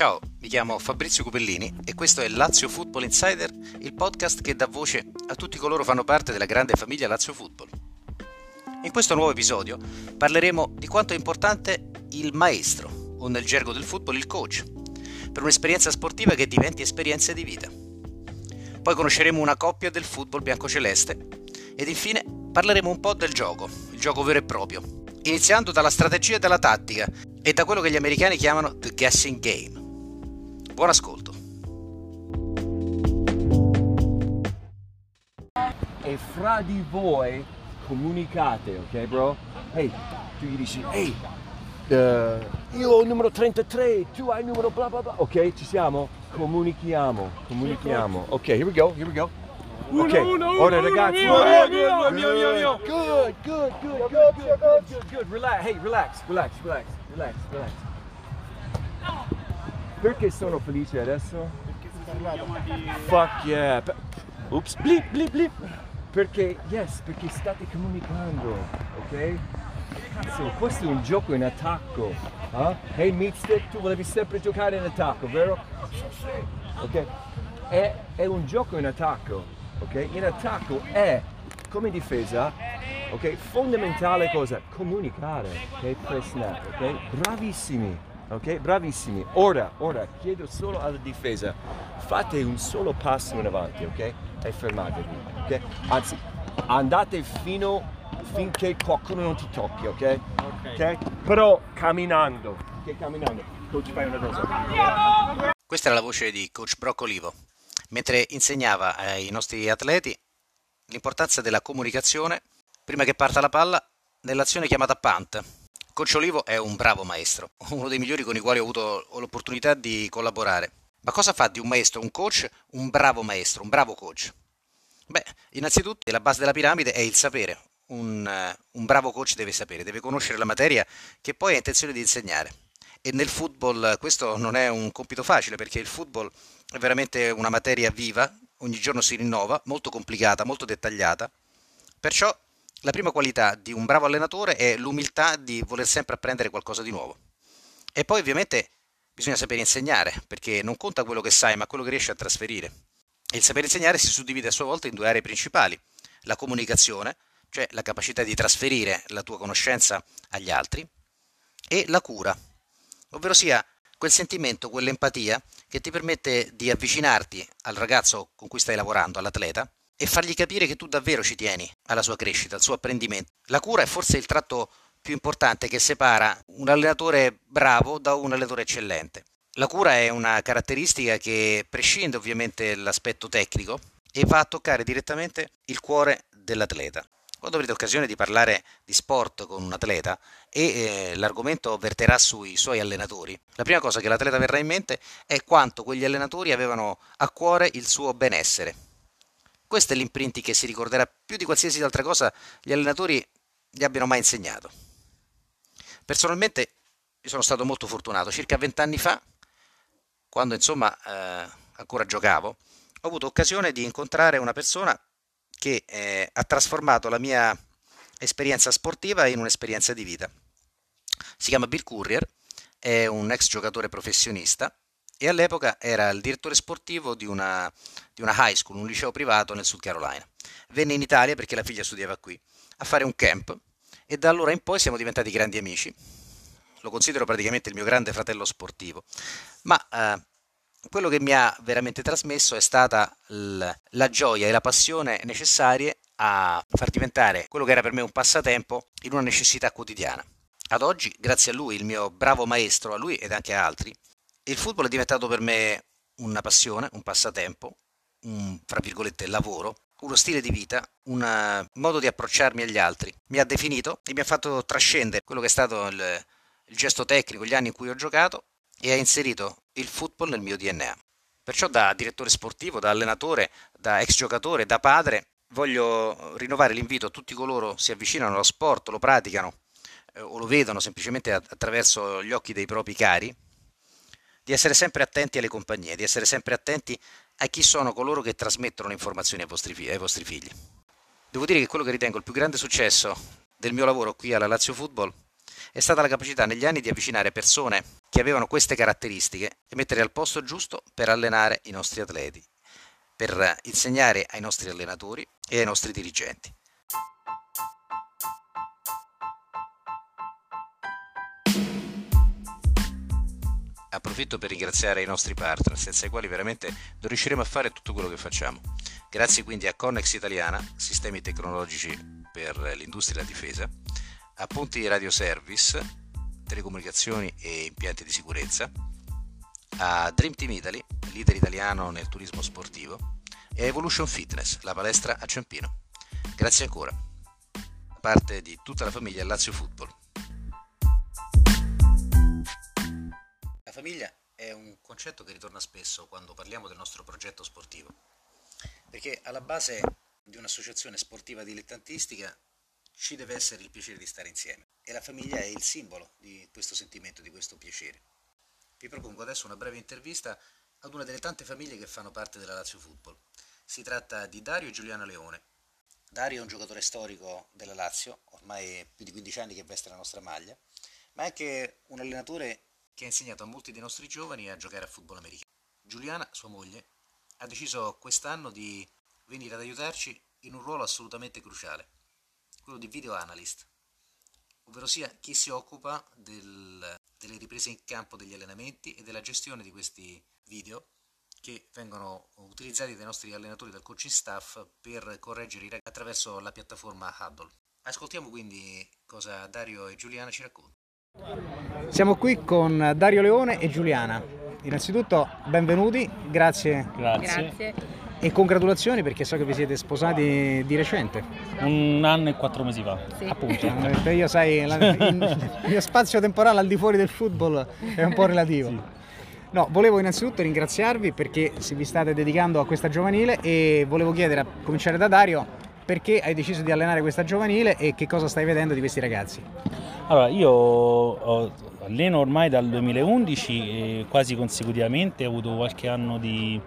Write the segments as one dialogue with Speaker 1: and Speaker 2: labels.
Speaker 1: Ciao, mi chiamo Fabrizio Cupellini e questo è Lazio Football Insider, il podcast che dà voce a tutti coloro che fanno parte della grande famiglia Lazio Football. In questo nuovo episodio parleremo di quanto è importante il maestro, o nel gergo del football il coach, per un'esperienza sportiva che diventi esperienza di vita. Poi conosceremo una coppia del football biancoceleste ed infine parleremo un po' del gioco, il gioco vero e proprio, iniziando dalla strategia e dalla tattica e da quello che gli americani chiamano the guessing game. Buon ascolto.
Speaker 2: E fra di voi comunicate, ok bro? Ehi, tu gli dici, ehi, uh, io ho il numero 33, tu hai il numero bla bla bla, ok, ci siamo? Comunichiamo, comunichiamo. Ok, here we go, here we go. Ok, ora ragazzi,
Speaker 3: mio,
Speaker 2: ora-
Speaker 3: mio, mio, mio, mio.
Speaker 2: Good, good, good, good, good, good, good, good. Relax, hey, relax, relax, relax, relax, relax. Perché sono felice adesso? Fuck yeah. Oops, blip, blip, blip. Perché, yes, perché state comunicando, ok? Cazzo, questo è un gioco in attacco. eh? Hey, Meatstick, tu volevi sempre giocare in attacco, vero? Ok? È, è un gioco in attacco, ok? In attacco è, come difesa, ok? Fondamentale cosa? Comunicare, ok? Play snap, ok? Bravissimi, ok? Bravissimi. Ora, ora, chiedo solo alla difesa, fate un solo passo in avanti, ok? E fermatevi, ok? Anzi, andate fino finché qualcuno non ti tocchi, ok? Ok? Però camminando, ok? Camminando. Coach, fai una cosa.
Speaker 1: Questa era la voce di coach Brock Olivo, mentre insegnava ai nostri atleti l'importanza della comunicazione prima che parta la palla nell'azione chiamata punt. Coach Olivo è un bravo maestro, uno dei migliori con i quali ho avuto l'opportunità di collaborare. Ma cosa fa di un maestro un coach un bravo maestro, un bravo coach? Beh, innanzitutto la base della piramide è il sapere. Un, eh, un bravo coach deve sapere, deve conoscere la materia che poi ha intenzione di insegnare. E nel football eh, questo non è un compito facile perché il football è veramente una materia viva, ogni giorno si rinnova, molto complicata, molto dettagliata. Perciò la prima qualità di un bravo allenatore è l'umiltà di voler sempre apprendere qualcosa di nuovo. E poi ovviamente bisogna sapere insegnare, perché non conta quello che sai, ma quello che riesci a trasferire. E il sapere insegnare si suddivide a sua volta in due aree principali, la comunicazione, cioè la capacità di trasferire la tua conoscenza agli altri, e la cura, ovvero sia quel sentimento, quell'empatia che ti permette di avvicinarti al ragazzo con cui stai lavorando, all'atleta, e fargli capire che tu davvero ci tieni alla sua crescita, al suo apprendimento. La cura è forse il tratto più importante che separa un allenatore bravo da un allenatore eccellente. La cura è una caratteristica che prescinde ovviamente dall'aspetto tecnico e va a toccare direttamente il cuore dell'atleta. Quando avrete occasione di parlare di sport con un atleta e eh, l'argomento verterà sui suoi allenatori, la prima cosa che l'atleta verrà in mente è quanto quegli allenatori avevano a cuore il suo benessere. Questo è l'imprinting che si ricorderà più di qualsiasi altra cosa gli allenatori gli abbiano mai insegnato. Personalmente sono stato molto fortunato, circa vent'anni fa, quando insomma eh, ancora giocavo, ho avuto occasione di incontrare una persona che eh, ha trasformato la mia esperienza sportiva in un'esperienza di vita. Si chiama Bill Courier, è un ex giocatore professionista e all'epoca era il direttore sportivo di una, di una high school, un liceo privato nel Sud Carolina. Venne in Italia perché la figlia studiava qui a fare un camp e da allora in poi siamo diventati grandi amici. Lo considero praticamente il mio grande fratello sportivo. Ma eh, quello che mi ha veramente trasmesso è stata la gioia e la passione necessarie a far diventare quello che era per me un passatempo in una necessità quotidiana. Ad oggi, grazie a lui, il mio bravo maestro, a lui ed anche a altri, il football è diventato per me una passione, un passatempo, un, fra virgolette, lavoro, uno stile di vita, un eh, modo di approcciarmi agli altri. Mi ha definito e mi ha fatto trascendere quello che è stato il, il gesto tecnico, gli anni in cui ho giocato e ha inserito il football nel mio DNA. Perciò da direttore sportivo, da allenatore, da ex giocatore, da padre, voglio rinnovare l'invito a tutti coloro che si avvicinano allo sport, lo praticano eh, o lo vedono semplicemente attraverso gli occhi dei propri cari, di essere sempre attenti alle compagnie, di essere sempre attenti a chi sono coloro che trasmettono le informazioni ai vostri, figli, ai vostri figli. Devo dire che quello che ritengo il più grande successo del mio lavoro qui alla Lazio Football è stata la capacità negli anni di avvicinare persone che avevano queste caratteristiche e metterle al posto giusto per allenare i nostri atleti, per insegnare ai nostri allenatori e ai nostri dirigenti. Approfitto per ringraziare i nostri partner, senza i quali veramente non riusciremo a fare tutto quello che facciamo. Grazie quindi a Connex Italiana, sistemi tecnologici per l'industria e la difesa, a Punti Radio Service, telecomunicazioni e impianti di sicurezza, a Dream Team Italy, leader italiano nel turismo sportivo, e a Evolution Fitness, la palestra a Ciampino. Grazie ancora, da parte di tutta la famiglia Lazio Football. Famiglia è un concetto che ritorna spesso quando parliamo del nostro progetto sportivo, perché alla base di un'associazione sportiva dilettantistica ci deve essere il piacere di stare insieme e la famiglia è il simbolo di questo sentimento, di questo piacere. Vi propongo adesso una breve intervista ad una delle tante famiglie che fanno parte della Lazio Football. Si tratta di Dario e Giuliana Leone. Dario è un giocatore storico della Lazio, ormai più di 15 anni che veste la nostra maglia, ma è anche un allenatore che ha insegnato a molti dei nostri giovani a giocare a football americano. Giuliana, sua moglie, ha deciso quest'anno di venire ad aiutarci in un ruolo assolutamente cruciale, quello di video analyst, ovvero sia chi si occupa del, delle riprese in campo degli allenamenti e della gestione di questi video che vengono utilizzati dai nostri allenatori del coaching staff per correggere i ragazzi attraverso la piattaforma Huddle. Ascoltiamo quindi cosa Dario e Giuliana ci raccontano.
Speaker 2: Siamo qui con Dario Leone e Giuliana. Innanzitutto benvenuti, grazie.
Speaker 4: Grazie.
Speaker 5: Grazie.
Speaker 2: E congratulazioni perché so che vi siete sposati di recente.
Speaker 4: Un anno e quattro mesi fa.
Speaker 5: Sì.
Speaker 2: Appunto, io sai, la- il mio spazio temporale al di fuori del football è un po' relativo. No, volevo innanzitutto ringraziarvi perché vi state dedicando a questa giovanile e volevo chiedere, a cominciare da Dario, perché hai deciso di allenare questa giovanile e che cosa stai vedendo di questi ragazzi?
Speaker 4: Allora, io alleno ormai dal 2011 e quasi consecutivamente, ho avuto qualche anno di,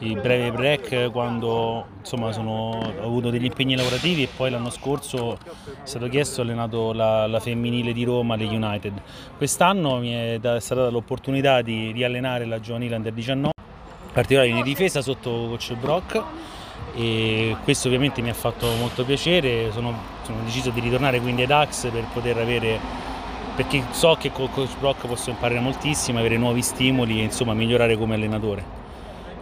Speaker 4: di breve break quando insomma, sono- ho avuto degli impegni lavorativi e poi l'anno scorso è stato chiesto ho allenato la, la femminile di Roma, le United. Quest'anno mi è, da- è stata data l'opportunità di riallenare la giovanile Under 19, in particolare in difesa sotto coach Brock e questo ovviamente mi ha fatto molto piacere, sono, sono deciso di ritornare quindi ad Ax per poter avere, perché so che con Coach Brock posso imparare moltissimo, avere nuovi stimoli e insomma migliorare come allenatore.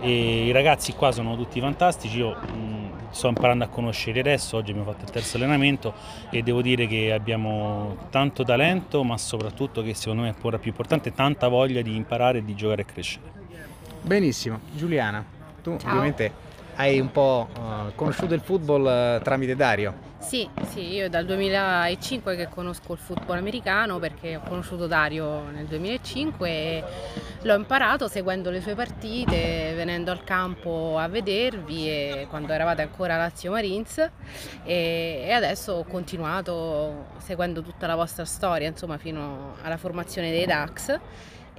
Speaker 4: E I ragazzi qua sono tutti fantastici, io mh, sto imparando a conoscere adesso, oggi abbiamo fatto il terzo allenamento e devo dire che abbiamo tanto talento ma soprattutto che secondo me è ancora più importante, tanta voglia di imparare, di giocare e crescere.
Speaker 2: Benissimo, Giuliana, tu
Speaker 5: Ciao.
Speaker 2: ovviamente hai un po' eh, conosciuto il football eh, tramite Dario.
Speaker 5: Sì, sì, io dal 2005 che conosco il football americano perché ho conosciuto Dario nel 2005 e l'ho imparato seguendo le sue partite, venendo al campo a vedervi quando eravate ancora Lazio Marines e, e adesso ho continuato seguendo tutta la vostra storia, insomma, fino alla formazione dei Dax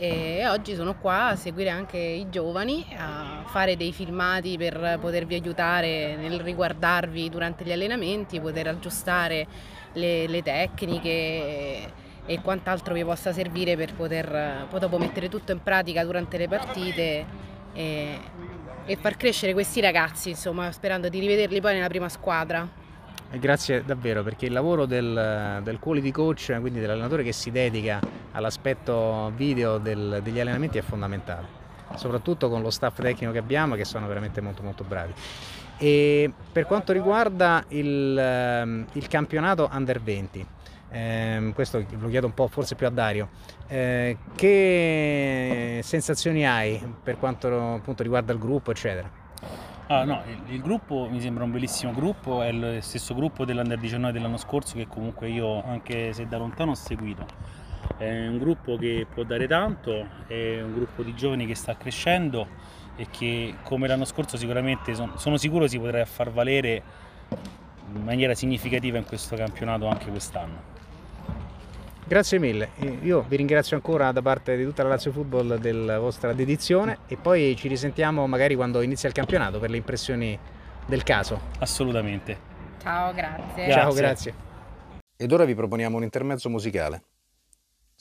Speaker 5: e oggi sono qua a seguire anche i giovani, a fare dei filmati per potervi aiutare nel riguardarvi durante gli allenamenti, poter aggiustare le, le tecniche e quant'altro vi possa servire per poter poi dopo mettere tutto in pratica durante le partite e, e far crescere questi ragazzi, insomma, sperando di rivederli poi nella prima squadra.
Speaker 2: Grazie davvero perché il lavoro del, del quality coach, quindi dell'allenatore che si dedica all'aspetto video del- degli allenamenti è fondamentale, soprattutto con lo staff tecnico che abbiamo che sono veramente molto molto bravi. E per quanto riguarda il, ehm, il campionato under 20, ehm, questo lo chiedo un po' forse più a Dario, eh, che sensazioni hai per quanto appunto riguarda il gruppo eccetera?
Speaker 4: Ah, no, il, il gruppo mi sembra un bellissimo gruppo, è il stesso gruppo dell'Under 19 dell'anno scorso che comunque io, anche se da lontano, ho seguito. È un gruppo che può dare tanto, è un gruppo di giovani che sta crescendo e che come l'anno scorso sicuramente son- sono sicuro si potrà far valere in maniera significativa in questo campionato anche quest'anno.
Speaker 2: Grazie mille, io vi ringrazio ancora da parte di tutta la Lazio Football della vostra dedizione e poi ci risentiamo magari quando inizia il campionato per le impressioni del caso.
Speaker 4: Assolutamente.
Speaker 5: Ciao, grazie.
Speaker 4: Grazie.
Speaker 2: Ciao, grazie.
Speaker 1: Ed ora vi proponiamo un intermezzo musicale.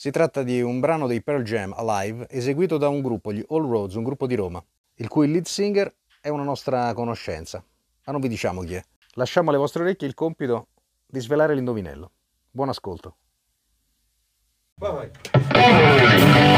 Speaker 2: Si tratta di un brano dei Pearl Jam Alive eseguito da un gruppo, gli All Roads, un gruppo di Roma, il cui lead singer è una nostra conoscenza, ma non vi diciamo chi è. Lasciamo alle vostre orecchie il compito di svelare l'indovinello. Buon ascolto.
Speaker 6: Bye bye.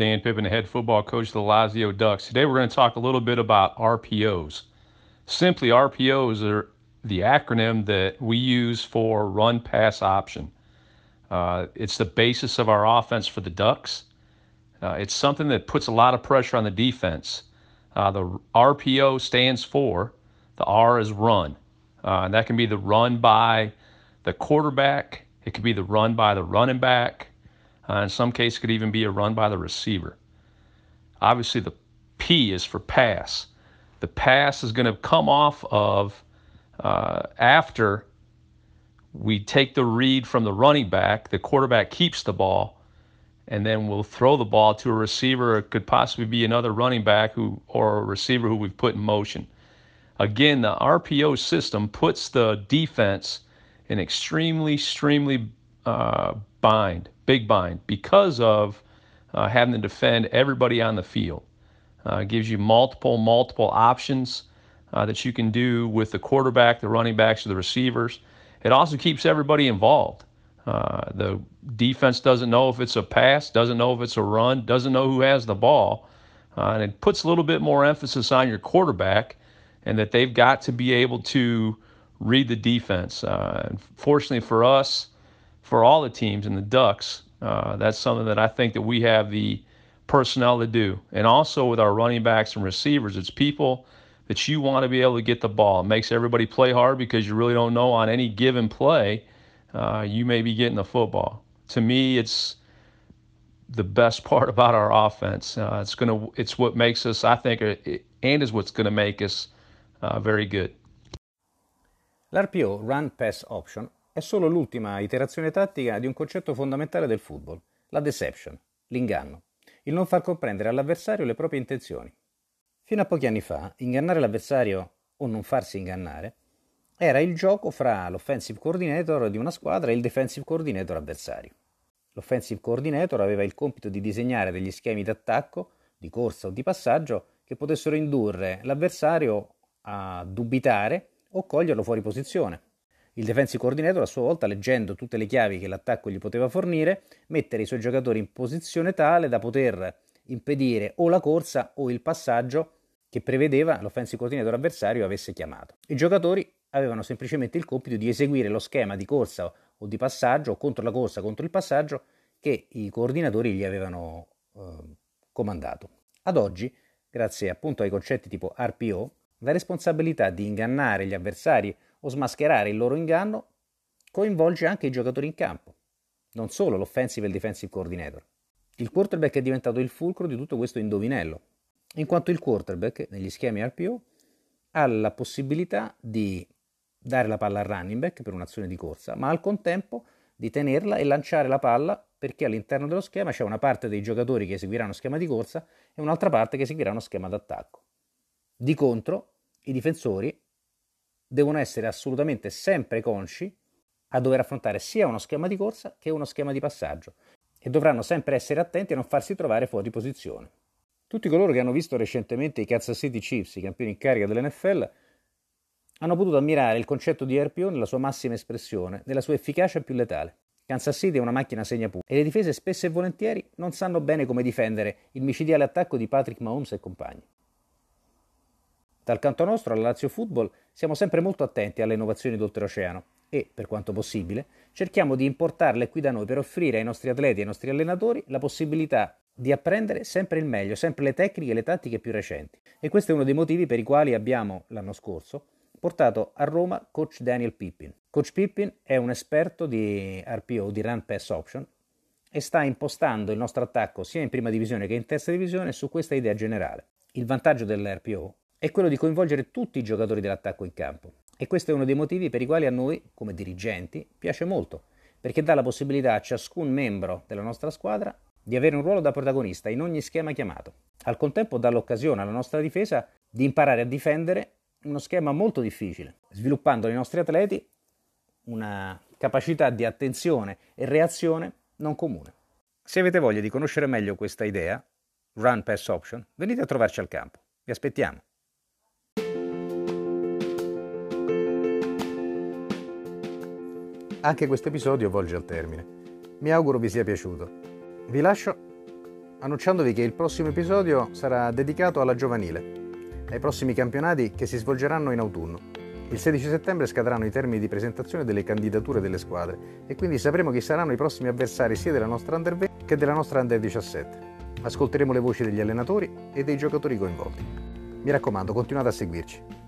Speaker 6: Dan Pippen, the head football coach of the Lazio Ducks. Today we're going to talk a little bit about RPOs. Simply, RPOs are the acronym that we use for run pass option. Uh, it's the basis of our offense for the Ducks. Uh, it's something that puts a lot of pressure on the defense. Uh, the RPO stands for the R is run. Uh, and that can be the run by the quarterback, it could be the run by the running back, uh, in some cases, could even be a run by the receiver. Obviously, the P is for pass. The pass is going to come off of uh, after we take the read from the running back, the quarterback keeps the ball, and then we'll throw the ball to a receiver. It could possibly be another running back who or a receiver who we've put in motion. Again, the RPO system puts the defense in extremely, extremely uh, bind, big bind, because of uh, having to defend everybody on the field. Uh, gives you multiple, multiple options uh, that you can do with the quarterback, the running backs, or the receivers. It also keeps everybody involved. Uh, the defense doesn't know if it's a pass, doesn't know if it's a run, doesn't know who has the ball. Uh, and it puts a little bit more emphasis on your quarterback and that they've got to be able to read the defense. Uh, fortunately for us, for all the teams and the Ducks, uh, that's something that I think that we have the personnel to do. And also with our running backs and receivers, it's people that you want to be able to get the ball. It makes everybody play hard because you really don't know on any given play uh, you may be getting the football. To me, it's the best part about our offense. Uh, it's gonna, it's what makes us, I think, uh, and is what's going to make us uh, very good.
Speaker 1: L'RPO, Run Pass Option, è solo l'ultima iterazione tattica di un concetto fondamentale del football, la deception, l'inganno, il non far comprendere all'avversario le proprie intenzioni. Fino a pochi anni fa, ingannare l'avversario o non farsi ingannare era il gioco fra l'offensive coordinator di una squadra e il defensive coordinator avversario. L'offensive coordinator aveva il compito di disegnare degli schemi d'attacco, di corsa o di passaggio che potessero indurre l'avversario a dubitare o coglierlo fuori posizione. Il defensive coordinator a sua volta, leggendo tutte le chiavi che l'attacco gli poteva fornire, mettere i suoi giocatori in posizione tale da poter impedire o la corsa o il passaggio che prevedeva l'offensive coordinator avversario avesse chiamato. I giocatori avevano semplicemente il compito di eseguire lo schema di corsa o di passaggio, o contro la corsa, contro il passaggio, che i coordinatori gli avevano eh, comandato. Ad oggi, grazie appunto ai concetti tipo RPO, la responsabilità di ingannare gli avversari o smascherare il loro inganno coinvolge anche i giocatori in campo, non solo l'offensive e il defensive coordinator. Il quarterback è diventato il fulcro di tutto questo indovinello, in quanto il quarterback, negli schemi RPO, ha la possibilità di dare la palla al running back per un'azione di corsa, ma al contempo di tenerla e lanciare la palla perché all'interno dello schema c'è una parte dei giocatori che eseguiranno schema di corsa e un'altra parte che eseguiranno schema d'attacco. Di contro, i difensori devono essere assolutamente sempre consci a dover affrontare sia uno schema di corsa che uno schema di passaggio e dovranno sempre essere attenti a non farsi trovare fuori posizione. Tutti coloro che hanno visto recentemente i Kansas City Chiefs, i campioni in carica dell'NFL, hanno potuto ammirare il concetto di RPO nella sua massima espressione, nella sua efficacia più letale. Kansas City è una macchina segna pura e le difese spesso e volentieri non sanno bene come difendere il micidiale attacco di Patrick Mahomes e compagni. Dal canto nostro, alla Lazio Football, siamo sempre molto attenti alle innovazioni d'oltreoceano e, per quanto possibile, cerchiamo di importarle qui da noi per offrire ai nostri atleti e ai nostri allenatori la possibilità di apprendere sempre il meglio, sempre le tecniche e le tattiche più recenti. E questo è uno dei motivi per i quali abbiamo, l'anno scorso, portato a Roma coach Daniel Pippin. Coach Pippin è un esperto di RPO, di Run Pass Option, e sta impostando il nostro attacco sia in prima divisione che in terza divisione su questa idea generale. Il vantaggio dell'RPO è quello di coinvolgere tutti i giocatori dell'attacco in campo. E questo è uno dei motivi per i quali a noi, come dirigenti, piace molto, perché dà la possibilità a ciascun membro della nostra squadra di avere un ruolo da protagonista in ogni schema chiamato. Al contempo dà l'occasione alla nostra difesa di imparare a difendere uno schema molto difficile, sviluppando nei nostri atleti una capacità di attenzione e reazione non comune. Se avete voglia di conoscere meglio questa idea, Run Pass Option, venite a trovarci al campo. Vi aspettiamo. Anche questo episodio volge al termine. Mi auguro vi sia piaciuto. Vi lascio annunciandovi che il prossimo episodio sarà dedicato alla giovanile, ai prossimi campionati che si svolgeranno in autunno. Il 16 settembre scadranno i termini di presentazione delle candidature delle squadre e quindi sapremo chi saranno i prossimi avversari sia della nostra Under 20 che della nostra Under 17. Ascolteremo le voci degli allenatori e dei giocatori coinvolti. Mi raccomando, continuate a seguirci.